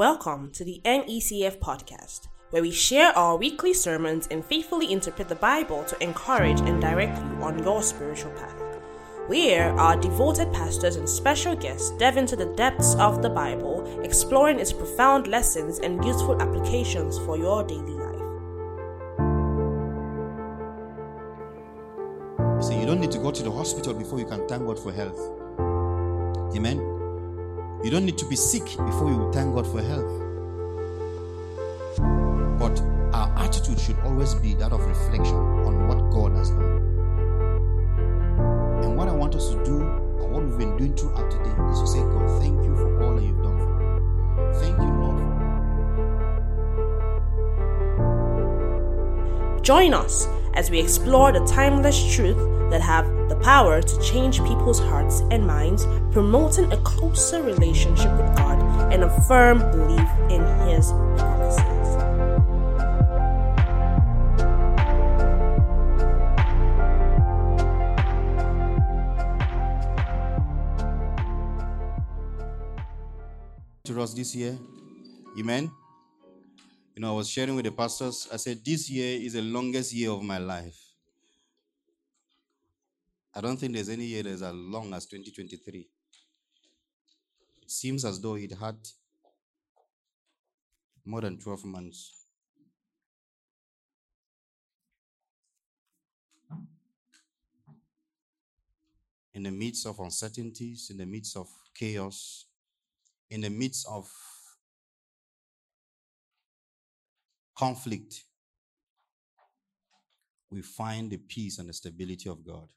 Welcome to the NECF podcast, where we share our weekly sermons and faithfully interpret the Bible to encourage and direct you on your spiritual path. Where our devoted pastors and special guests delve into the depths of the Bible, exploring its profound lessons and useful applications for your daily life. So you don't need to go to the hospital before you can thank God for health. Amen. You don't need to be sick before you thank God for health. But our attitude should always be that of reflection on what God has done. And what I want us to do, and what we've been doing throughout today, is to say, God, thank you for all that you've done for me. Thank you, Lord. Join us as we explore the timeless truth that have the power to change people's hearts and minds, promoting a closer relationship with God and a firm belief in His promises. To us this year, Amen. You know, I was sharing with the pastors. I said, This year is the longest year of my life. I don't think there's any year as long as 2023. Seems as though it had more than 12 months. In the midst of uncertainties, in the midst of chaos, in the midst of conflict, we find the peace and the stability of God.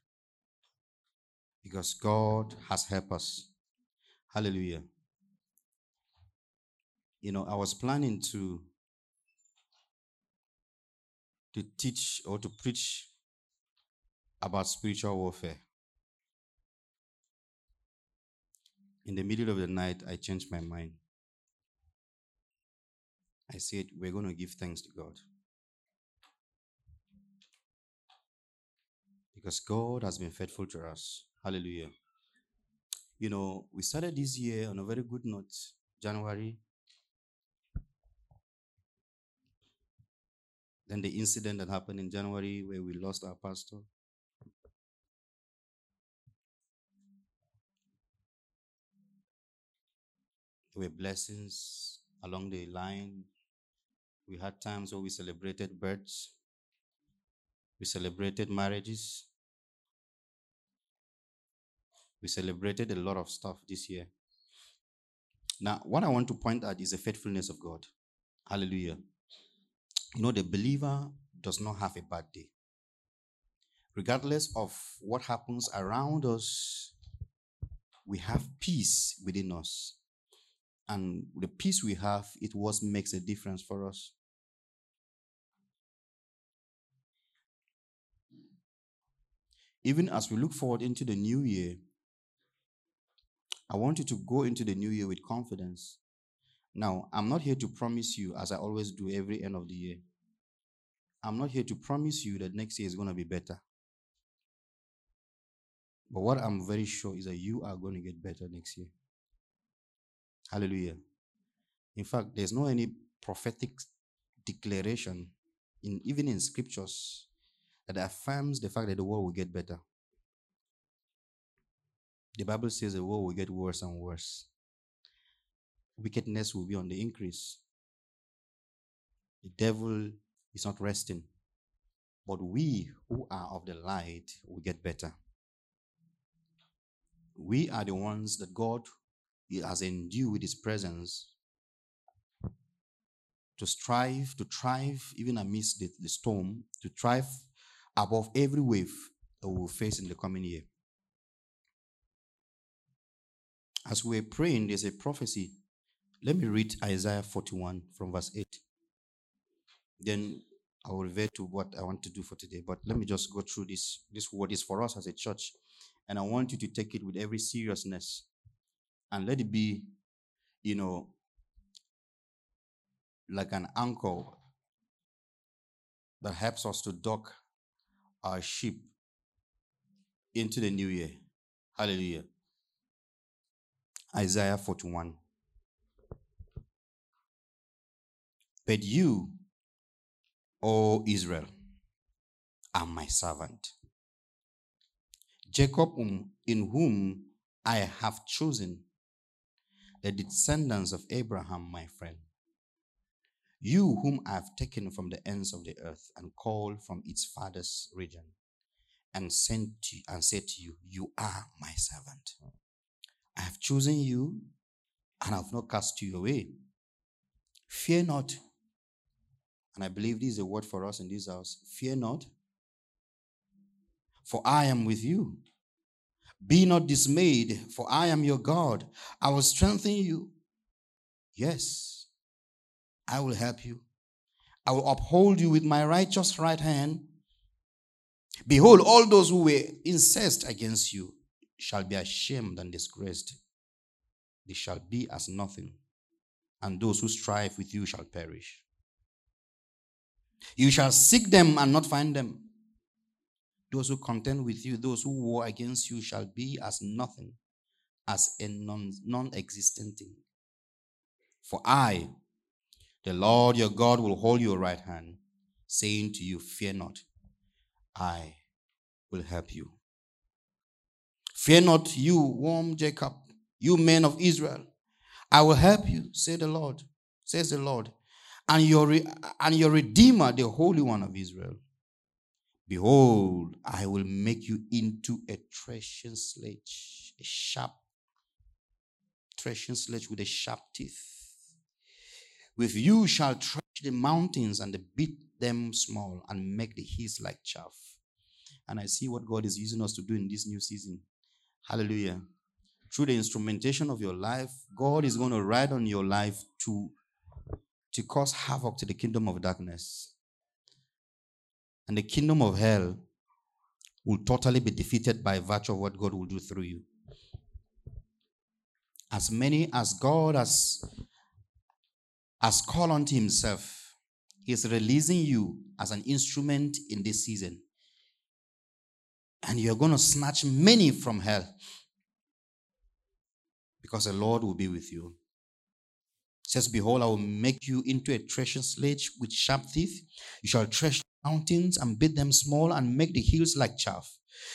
Because God has helped us. Hallelujah. You know, I was planning to to teach or to preach about spiritual warfare. In the middle of the night, I changed my mind. I said, We're going to give thanks to God. Because God has been faithful to us. Hallelujah. You know, we started this year on a very good note, January. Then the incident that happened in January where we lost our pastor. There were blessings along the line. We had times where we celebrated births, we celebrated marriages, we celebrated a lot of stuff this year. Now, what I want to point out is the faithfulness of God. Hallelujah. You know, the believer does not have a bad day. Regardless of what happens around us, we have peace within us. And the peace we have, it was makes a difference for us. Even as we look forward into the new year, I want you to go into the new year with confidence. Now, I'm not here to promise you, as I always do every end of the year. I'm not here to promise you that next year is going to be better. But what I'm very sure is that you are going to get better next year. Hallelujah. In fact, there's no any prophetic declaration, in, even in scriptures, that affirms the fact that the world will get better. The Bible says the world will get worse and worse. Wickedness will be on the increase. The devil is not resting. But we who are of the light will get better. We are the ones that God has endued with his presence to strive, to thrive even amidst the, the storm, to thrive above every wave that we will face in the coming year. As we're praying, there's a prophecy. Let me read Isaiah 41 from verse 8. Then I will revert to what I want to do for today. But let me just go through this. This word is for us as a church. And I want you to take it with every seriousness and let it be, you know, like an anchor that helps us to dock our ship into the new year. Hallelujah. Isaiah 41. But you, O Israel, are my servant. Jacob, in whom I have chosen, the descendants of Abraham, my friend. You, whom I have taken from the ends of the earth and called from its farthest region, and sent to and said to you, You are my servant. I have chosen you and I have not cast you away. Fear not. And I believe this is a word for us in this house. Fear not, for I am with you. Be not dismayed, for I am your God. I will strengthen you. Yes, I will help you. I will uphold you with my righteous right hand. Behold, all those who were incensed against you shall be ashamed and disgraced. They shall be as nothing, and those who strive with you shall perish. You shall seek them and not find them. Those who contend with you, those who war against you, shall be as nothing, as a non existent thing. For I, the Lord your God, will hold your right hand, saying to you, Fear not, I will help you. Fear not, you, warm Jacob, you men of Israel. I will help you, say the Lord, says the Lord, and your, and your Redeemer, the Holy One of Israel. Behold, I will make you into a threshing sledge, a sharp threshing sledge with a sharp teeth. With you shall thresh the mountains and beat them small and make the hills like chaff. And I see what God is using us to do in this new season. Hallelujah. Through the instrumentation of your life, God is going to ride on your life to, to cause havoc to the kingdom of darkness and the kingdom of hell will totally be defeated by virtue of what God will do through you. As many as God has, has called unto himself, is releasing you as an instrument in this season. And you're going to snatch many from hell because the Lord will be with you. It says, Behold, I will make you into a threshing sledge with sharp teeth. You shall thresh mountains and beat them small and make the hills like chaff.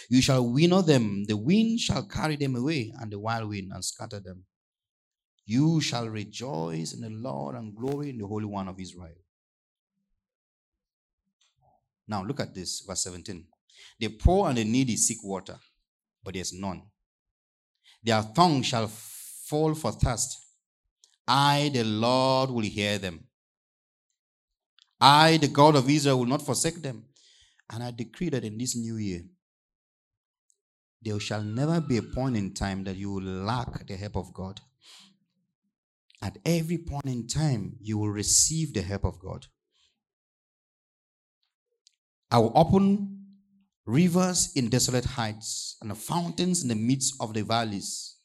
You shall winnow them, the wind shall carry them away, and the wild wind and scatter them. You shall rejoice in the Lord and glory in the Holy One of Israel. Now look at this, verse 17. The poor and the needy seek water, but there's none. Their tongue shall fall for thirst. I, the Lord, will hear them. I, the God of Israel, will not forsake them. And I decree that in this new year, there shall never be a point in time that you will lack the help of God. At every point in time, you will receive the help of God. I will open rivers in desolate heights and fountains in the midst of the valleys.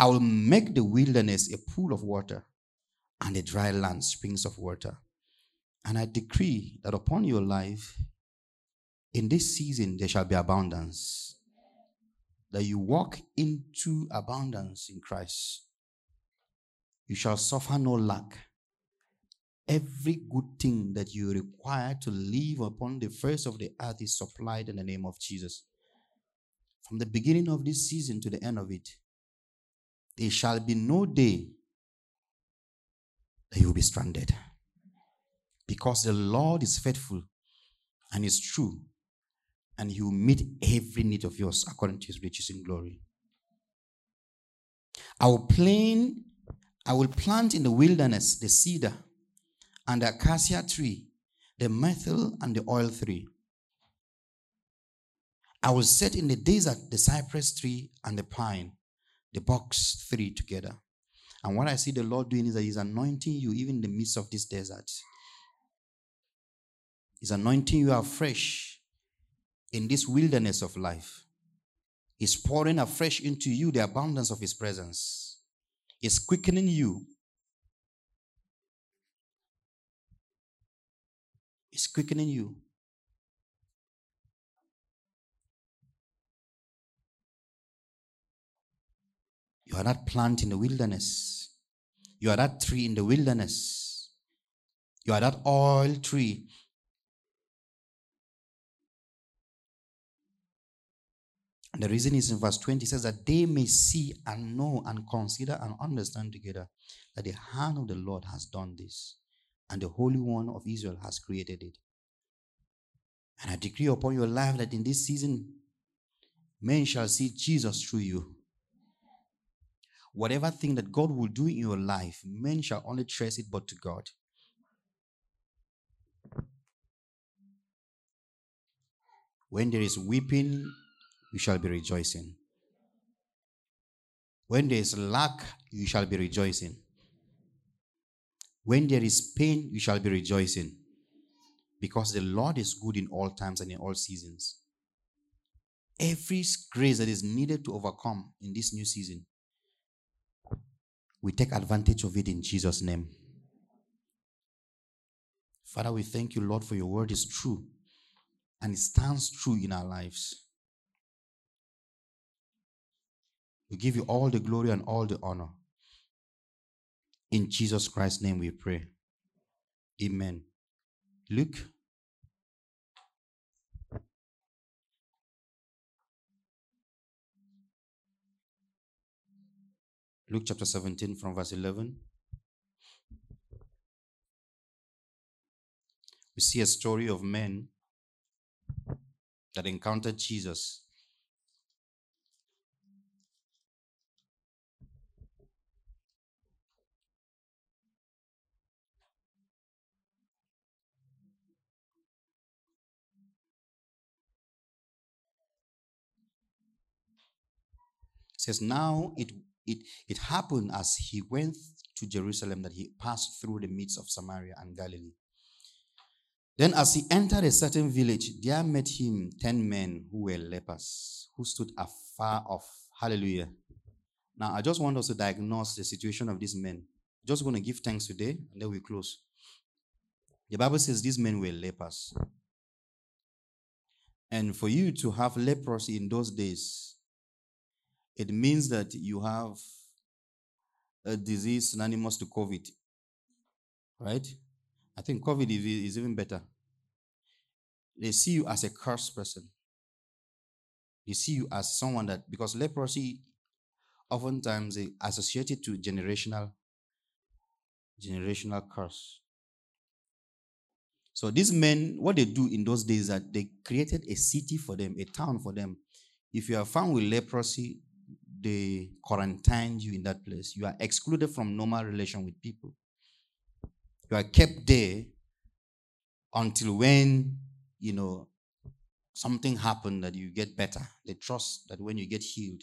I will make the wilderness a pool of water and the dry land springs of water. And I decree that upon your life, in this season, there shall be abundance. That you walk into abundance in Christ. You shall suffer no lack. Every good thing that you require to live upon the face of the earth is supplied in the name of Jesus. From the beginning of this season to the end of it, there shall be no day that you will be stranded. Because the Lord is faithful and is true, and He will meet every need of yours according to His riches in glory. I will plant, I will plant in the wilderness the cedar and the acacia tree, the myrtle and the oil tree. I will set in the desert the cypress tree and the pine, the box tree together. And what I see the Lord doing is that He's anointing you even in the midst of this desert. He's anointing you afresh in this wilderness of life. He's pouring afresh into you the abundance of His presence. He's quickening you. He's quickening you. You are that plant in the wilderness. You are that tree in the wilderness. You are that oil tree. And the reason is in verse 20 says that they may see and know and consider and understand together that the hand of the Lord has done this, and the Holy One of Israel has created it. And I decree upon your life that in this season, men shall see Jesus through you. Whatever thing that God will do in your life, men shall only trace it but to God. When there is weeping, you shall be rejoicing. When there is lack, you shall be rejoicing. When there is pain, you shall be rejoicing. Because the Lord is good in all times and in all seasons. Every grace that is needed to overcome in this new season, we take advantage of it in Jesus' name. Father, we thank you, Lord, for your word is true and it stands true in our lives. We give you all the glory and all the honor. In Jesus Christ's name we pray. Amen. Luke. Luke chapter 17 from verse 11. We see a story of men that encountered Jesus. Says now it it it happened as he went to Jerusalem that he passed through the midst of Samaria and Galilee. Then, as he entered a certain village, there met him ten men who were lepers, who stood afar off. Hallelujah. Now, I just want us to diagnose the situation of these men. Just going to give thanks today, and then we close. The Bible says these men were lepers. And for you to have leprosy in those days, it means that you have a disease synonymous to COVID. Right? I think COVID is, even better. They see you as a cursed person. They see you as someone that, because leprosy oftentimes is associated to generational, generational curse. So these men, what they do in those days that they created a city for them, a town for them. If you are found with leprosy, they quarantine you in that place. You are excluded from normal relation with people. You are kept there until when, you know, something happened that you get better. They trust that when you get healed.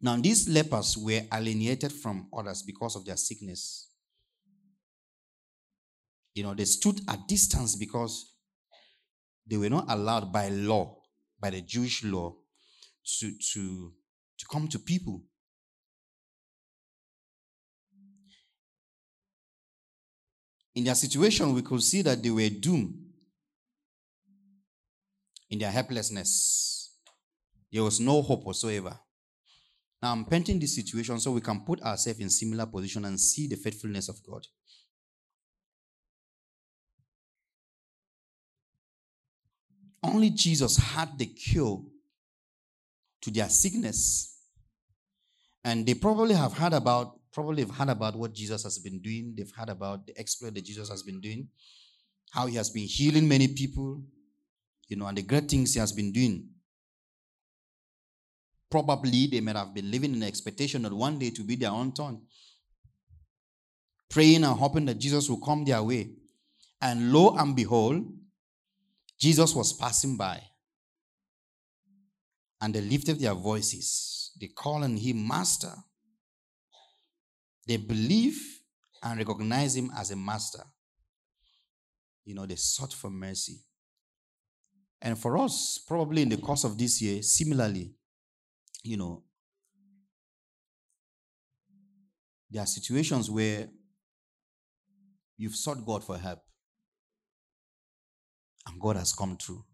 Now, these lepers were alienated from others because of their sickness. You know, they stood at distance because they were not allowed by law, by the Jewish law, to, to, to come to people. In their situation, we could see that they were doomed in their helplessness. There was no hope whatsoever. Now I'm painting this situation so we can put ourselves in similar position and see the faithfulness of God. Only Jesus had the cure to their sickness. And they probably have heard about probably have heard about what Jesus has been doing. They've heard about the exploit that Jesus has been doing, how he has been healing many people, you know, and the great things he has been doing. Probably they might have been living in expectation that one day to be their own turn, praying and hoping that Jesus will come their way. And lo and behold, Jesus was passing by. And they lifted their voices. They called on him, Master. They believe and recognize him as a master. You know, they sought for mercy. And for us, probably in the course of this year, similarly, you know, there are situations where you've sought God for help and God has come through.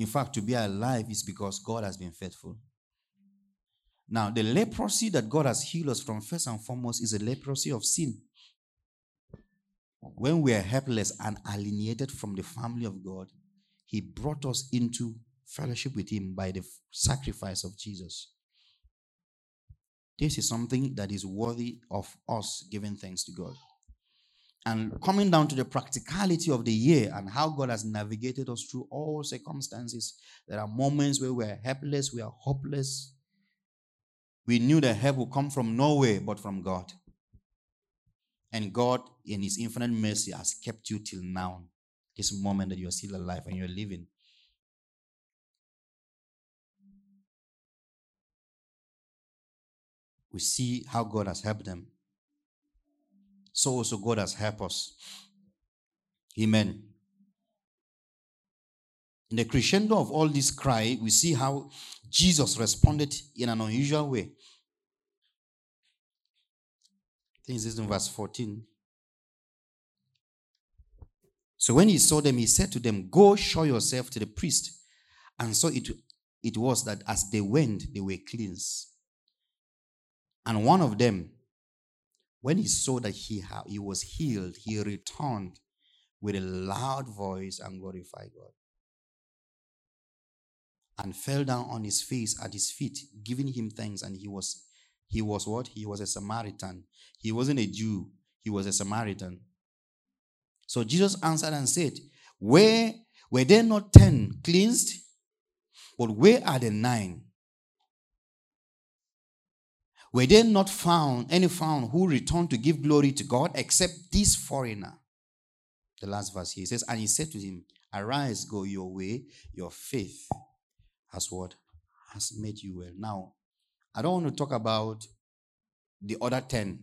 In fact, to be alive is because God has been faithful. Now, the leprosy that God has healed us from, first and foremost, is a leprosy of sin. when we are helpless and alienated from the family of God, He brought us into fellowship with Him by the sacrifice of Jesus. This is something that is worthy of us giving thanks to God. And coming down to the practicality of the year and how God has navigated us through all circumstances, there are moments where we are helpless, we are hopeless. We knew that help would come from nowhere but from God. And God, in His infinite mercy, has kept you till now, this moment that you're still alive and you're living. we see how God has helped them. So also God has helped us. Amen. In the crescendo of all this cry, we see how Jesus responded in an unusual way. I think this is in verse 14. So when he saw them, he said to them, Go show yourself to the priest. And so it, it was that as they went, they were cleansed. And one of them, when he saw that he, ha- he was healed, he returned with a loud voice and glorified God. And fell down on his face at his feet, giving him thanks. And he was, he was what? He was a Samaritan. He wasn't a Jew, he was a Samaritan. So Jesus answered and said, Where were there not ten cleansed? But where are the nine? Were there not found any found who returned to give glory to God except this foreigner? The last verse here says, And he said to him, Arise, go your way, your faith has what? Has made you well. Now, I don't want to talk about the other 10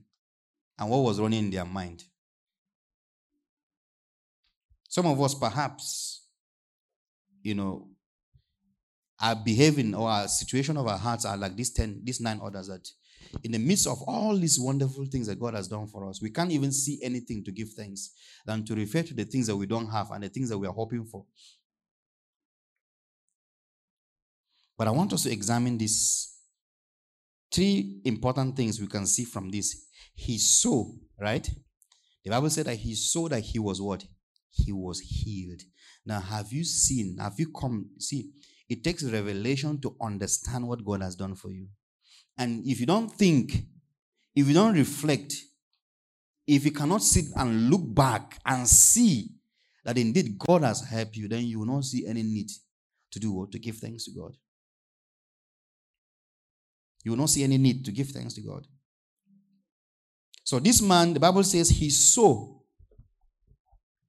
and what was running in their mind. Some of us perhaps, you know, are behaving or our situation of our hearts are like these 10, these nine others that in the midst of all these wonderful things that God has done for us, we can't even see anything to give thanks than to refer to the things that we don't have and the things that we are hoping for. But I want us to examine these three important things we can see from this. He saw, right? The Bible said that he saw that he was what? He was healed. Now, have you seen, have you come? See, it takes revelation to understand what God has done for you. And if you don't think, if you don't reflect, if you cannot sit and look back and see that indeed God has helped you, then you will not see any need to do what? To give thanks to God. You will not see any need to give thanks to God. So this man, the Bible says he saw.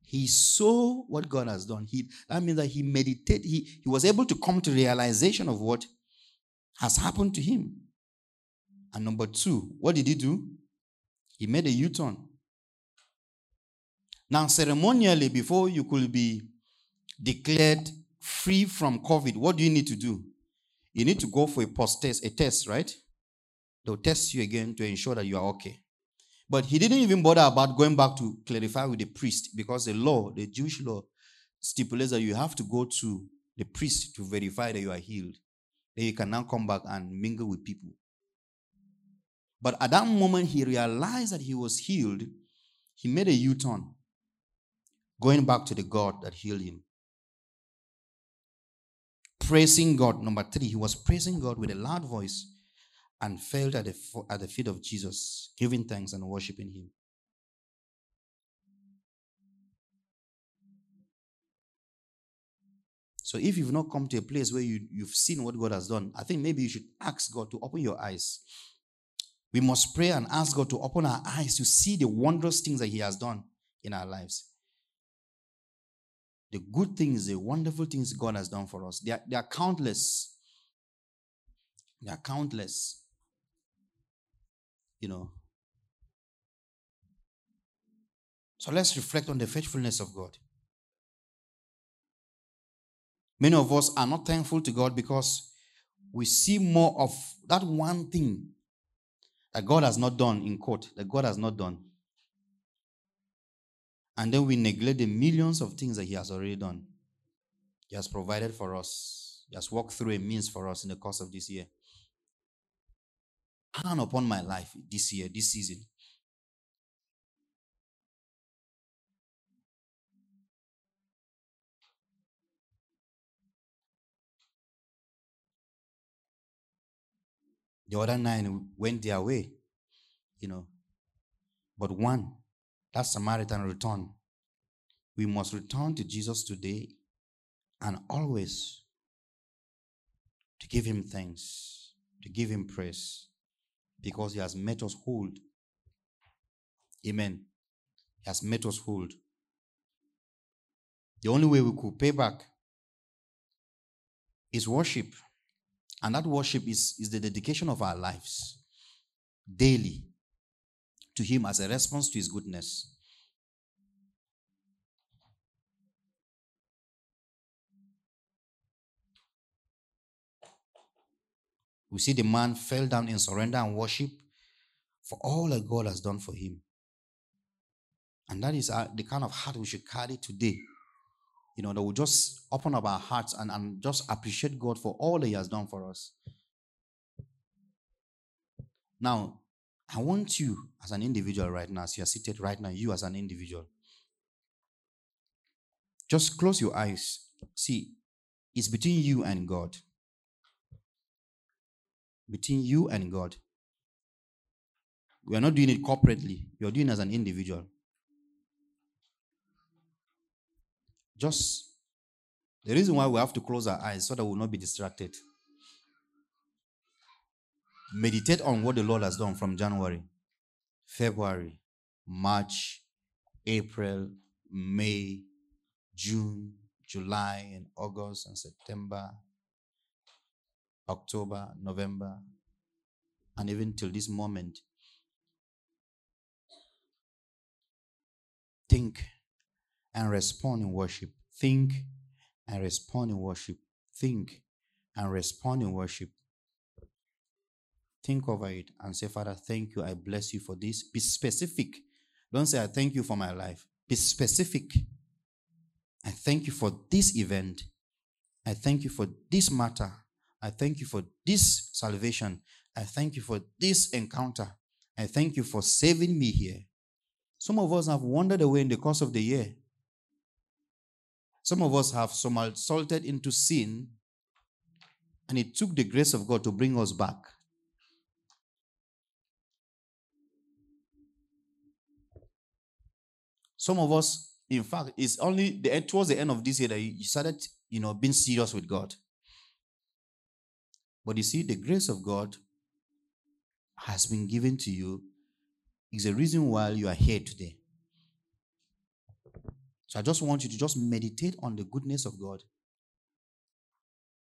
He saw what God has done. He, that means that he meditated, he, he was able to come to realization of what has happened to him. And number two, what did he do? He made a U turn. Now, ceremonially, before you could be declared free from COVID, what do you need to do? You need to go for a post test, a test, right? They'll test you again to ensure that you are okay. But he didn't even bother about going back to clarify with the priest because the law, the Jewish law, stipulates that you have to go to the priest to verify that you are healed. Then you can now come back and mingle with people. But at that moment, he realized that he was healed. He made a U turn, going back to the God that healed him. Praising God. Number three, he was praising God with a loud voice and fell at the, at the feet of Jesus, giving thanks and worshiping him. So if you've not come to a place where you, you've seen what God has done, I think maybe you should ask God to open your eyes we must pray and ask God to open our eyes to see the wondrous things that He has done in our lives. The good things, the wonderful things God has done for us. They are, they are countless. They are countless. You know. So let's reflect on the faithfulness of God. Many of us are not thankful to God because we see more of that one thing that God has not done in court, that God has not done. And then we neglect the millions of things that He has already done. He has provided for us, He has walked through a means for us in the course of this year. Hand upon my life this year, this season. The other nine went their way, you know. But one, that Samaritan returned. We must return to Jesus today and always to give him thanks, to give him praise, because he has met us whole. Amen. He has met us whole. The only way we could pay back is worship. And that worship is, is the dedication of our lives daily to Him as a response to His goodness. We see the man fell down in surrender and worship for all that God has done for him. And that is the kind of heart we should carry today. You know, that we just open up our hearts and, and just appreciate God for all He has done for us. Now, I want you as an individual right now, as you are seated right now, you as an individual, just close your eyes. See, it's between you and God between you and God. We are not doing it corporately, we are doing it as an individual. Just the reason why we have to close our eyes so that we will not be distracted. Meditate on what the Lord has done from January, February, March, April, May, June, July, and August, and September, October, November, and even till this moment. Think and respond in worship. Think and respond in worship. Think and respond in worship. Think over it and say, Father, thank you. I bless you for this. Be specific. Don't say, I thank you for my life. Be specific. I thank you for this event. I thank you for this matter. I thank you for this salvation. I thank you for this encounter. I thank you for saving me here. Some of us have wandered away in the course of the year. Some of us have somersaulted into sin, and it took the grace of God to bring us back. Some of us, in fact, it's only the, towards the end of this year that you started, you know, being serious with God. But you see, the grace of God has been given to you is the reason why you are here today. So I just want you to just meditate on the goodness of God.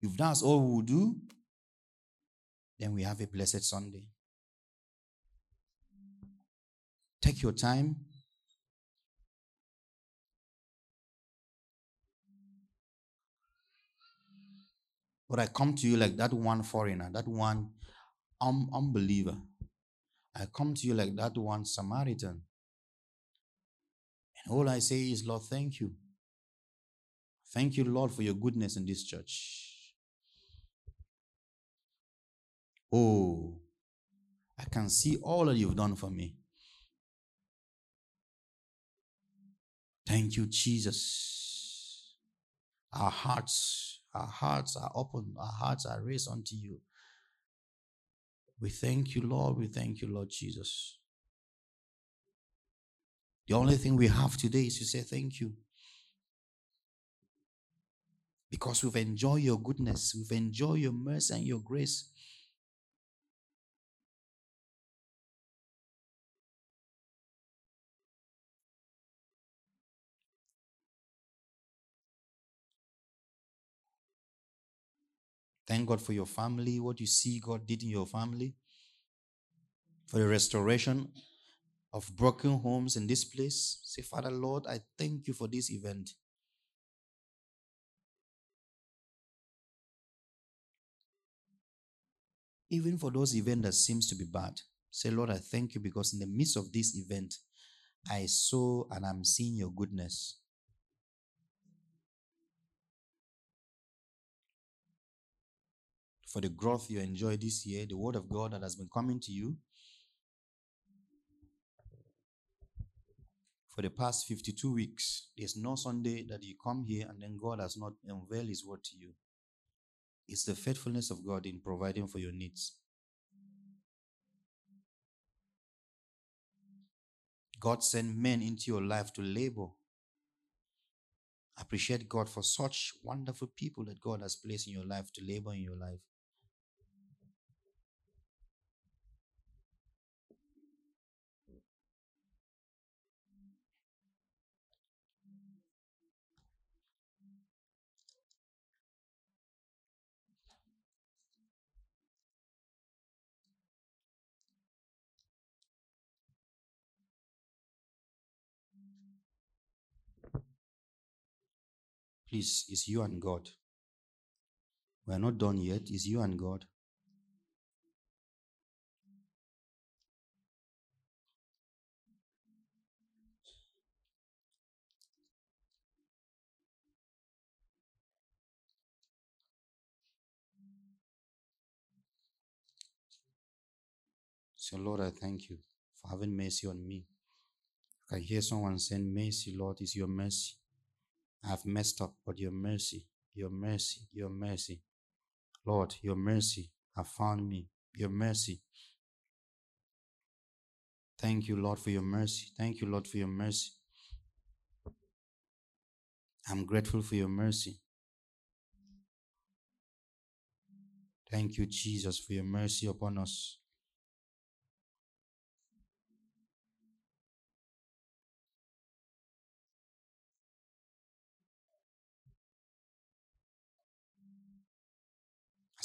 If that's all we will do, then we have a blessed Sunday. Take your time But I come to you like that one foreigner, that one un- unbeliever. I come to you like that one Samaritan. All I say is, Lord, thank you. Thank you, Lord, for your goodness in this church. Oh, I can see all that you've done for me. Thank you, Jesus. Our hearts our hearts are open, our hearts are raised unto you. We thank you, Lord. We thank you, Lord Jesus. The only thing we have today is to say thank you. Because we've enjoyed your goodness, we've enjoyed your mercy and your grace. Thank God for your family, what you see God did in your family, for the restoration of broken homes in this place. Say, Father, Lord, I thank you for this event. Even for those events that seems to be bad, say, Lord, I thank you because in the midst of this event, I saw and I'm seeing your goodness. for the growth you enjoy this year, the word of God that has been coming to you for the past 52 weeks, there's no Sunday that you come here and then God has not unveiled His word to you. It's the faithfulness of God in providing for your needs. God sent men into your life to labor. Appreciate God for such wonderful people that God has placed in your life to labor in your life. Please, it's you and God. We are not done yet. It's you and God. So, Lord, I thank you for having mercy on me. I can hear someone saying, Mercy, Lord, is your mercy. I have messed up, but your mercy, your mercy, your mercy. Lord, your mercy have found me. Your mercy. Thank you, Lord, for your mercy. Thank you, Lord, for your mercy. I'm grateful for your mercy. Thank you, Jesus, for your mercy upon us.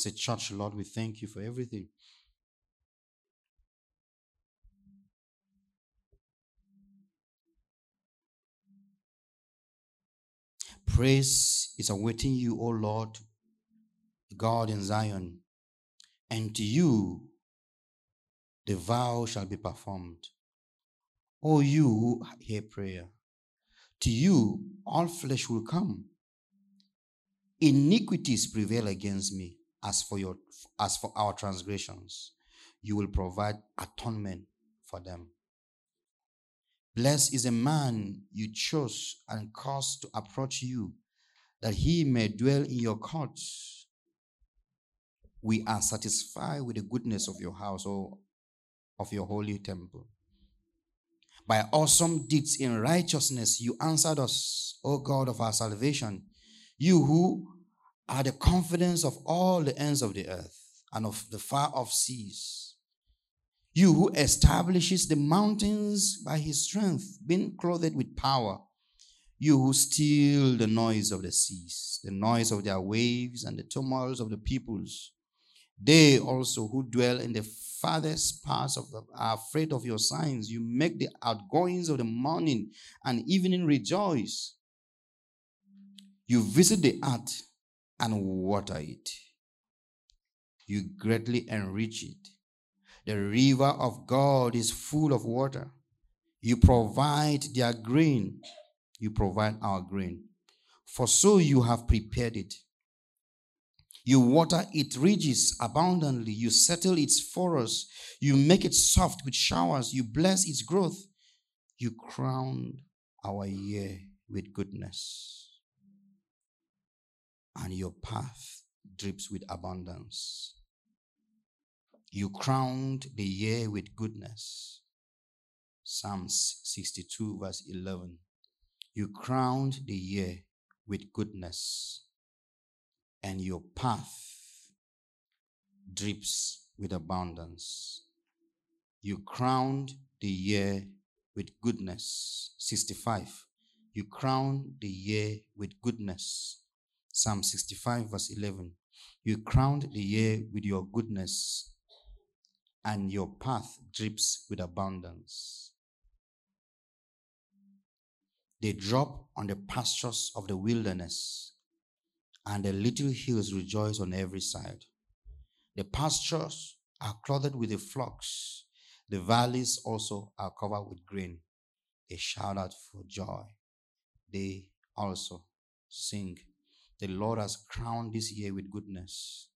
A church, Lord, we thank you for everything. Praise is awaiting you, O Lord, God in Zion, and to you the vow shall be performed. O you who hear prayer, to you all flesh will come. Iniquities prevail against me as for your as for our transgressions you will provide atonement for them. Blessed is a man you chose and caused to approach you that he may dwell in your courts. We are satisfied with the goodness of your house or of your holy temple. By awesome deeds in righteousness you answered us o god of our salvation. You who are the confidence of all the ends of the earth and of the far off seas. You who establishes the mountains by his strength, being clothed with power. You who still the noise of the seas, the noise of their waves and the tumults of the peoples. They also who dwell in the farthest parts of the, are afraid of your signs. You make the outgoings of the morning and evening rejoice. You visit the earth and water it. You greatly enrich it. The river of God is full of water. You provide their grain. You provide our grain. For so you have prepared it. You water its ridges abundantly. You settle its furrows. You make it soft with showers. You bless its growth. You crown our year with goodness and your path drips with abundance. You crowned the year with goodness. Psalms 62, verse 11. You crowned the year with goodness, and your path drips with abundance. You crowned the year with goodness. 65. You crowned the year with goodness Psalm 65, verse 11. You crowned the year with your goodness, and your path drips with abundance. They drop on the pastures of the wilderness, and the little hills rejoice on every side. The pastures are clothed with the flocks, the valleys also are covered with grain. They shout out for joy. They also sing the Lord has crowned this year with goodness.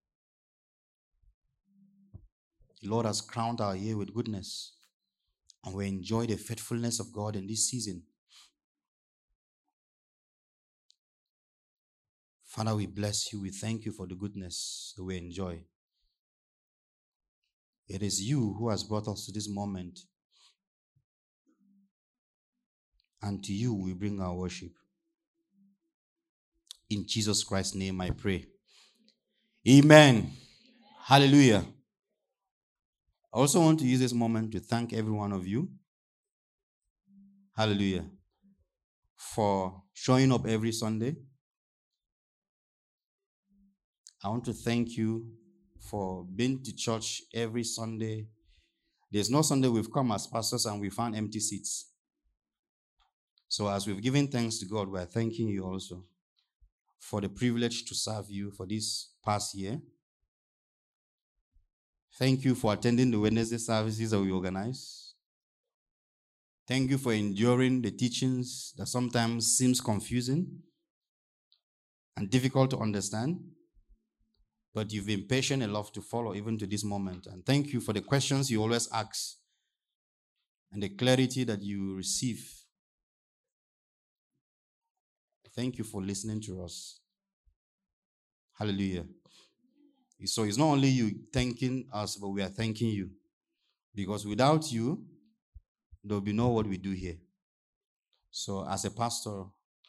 The Lord has crowned our year with goodness. And we enjoy the faithfulness of God in this season. Father, we bless you. We thank you for the goodness that we enjoy. It is you who has brought us to this moment. and to you we bring our worship. In Jesus Christ's name I pray. Amen. Hallelujah. I also want to use this moment to thank every one of you. Hallelujah. For showing up every Sunday. I want to thank you for being to church every Sunday. There's no Sunday we've come as pastors and we found empty seats. So, as we've given thanks to God, we're thanking you also for the privilege to serve you for this past year. Thank you for attending the Wednesday services that we organize. Thank you for enduring the teachings that sometimes seems confusing and difficult to understand. But you've been patient enough to follow even to this moment. And thank you for the questions you always ask and the clarity that you receive. Thank you for listening to us. Hallelujah. So it's not only you thanking us, but we are thanking you. Because without you, there will be no what we do here. So as a pastor,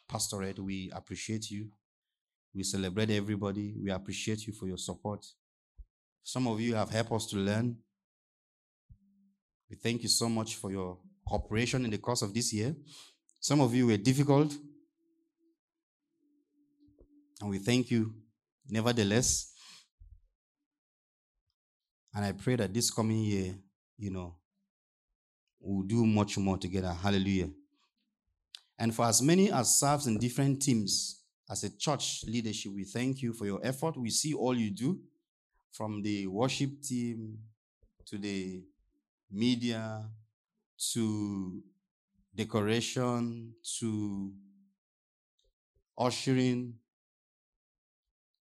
pastorate, we appreciate you. We celebrate everybody. We appreciate you for your support. Some of you have helped us to learn. We thank you so much for your cooperation in the course of this year. Some of you were difficult. And we thank you nevertheless. And I pray that this coming year, you know, we'll do much more together. Hallelujah. And for as many as serves in different teams, as a church leadership, we thank you for your effort. We see all you do from the worship team to the media to decoration to ushering.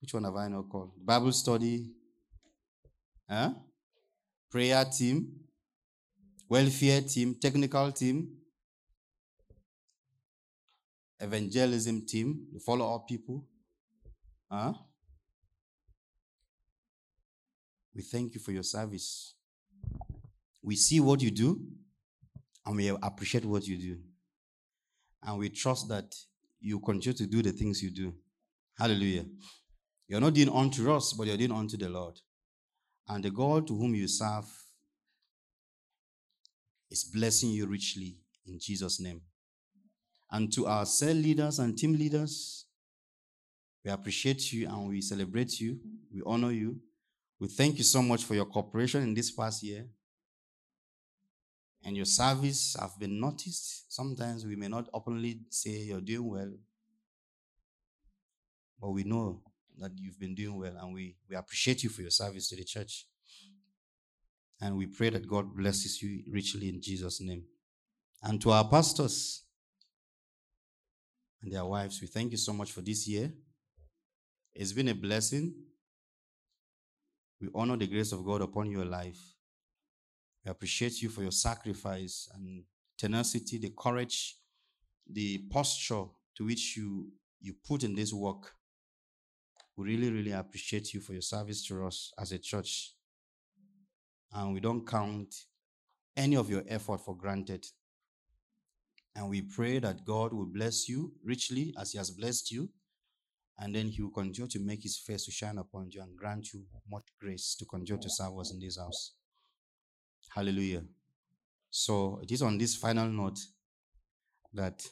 Which one have I not called? Bible study, Huh? Prayer team, welfare team, technical team, evangelism team, the follow up people. Huh? We thank you for your service. We see what you do and we appreciate what you do. And we trust that you continue to do the things you do. Hallelujah. You're not doing unto us, but you're doing unto the Lord. And the God to whom you serve is blessing you richly in Jesus' name. And to our cell leaders and team leaders, we appreciate you and we celebrate you. We honor you. We thank you so much for your cooperation in this past year. And your service have been noticed. Sometimes we may not openly say you're doing well, but we know that you've been doing well, and we, we appreciate you for your service to the church. And we pray that God blesses you richly in Jesus' name. And to our pastors and their wives, we thank you so much for this year. It's been a blessing. We honor the grace of God upon your life. We appreciate you for your sacrifice and tenacity, the courage, the posture to which you, you put in this work. We really, really appreciate you for your service to us as a church. And we don't count any of your effort for granted. And we pray that God will bless you richly as He has blessed you. And then He will continue to make His face to shine upon you and grant you much grace to continue to serve us in this house. Hallelujah. So it is on this final note that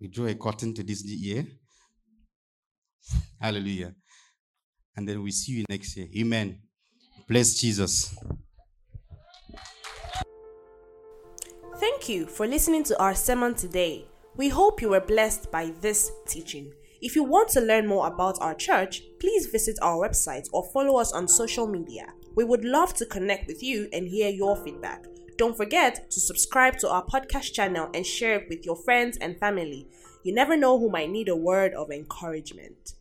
we draw a curtain to this year. Hallelujah. And then we see you next year. Amen. Bless Jesus. Thank you for listening to our sermon today. We hope you were blessed by this teaching. If you want to learn more about our church, please visit our website or follow us on social media. We would love to connect with you and hear your feedback. Don't forget to subscribe to our podcast channel and share it with your friends and family. You never know who might need a word of encouragement.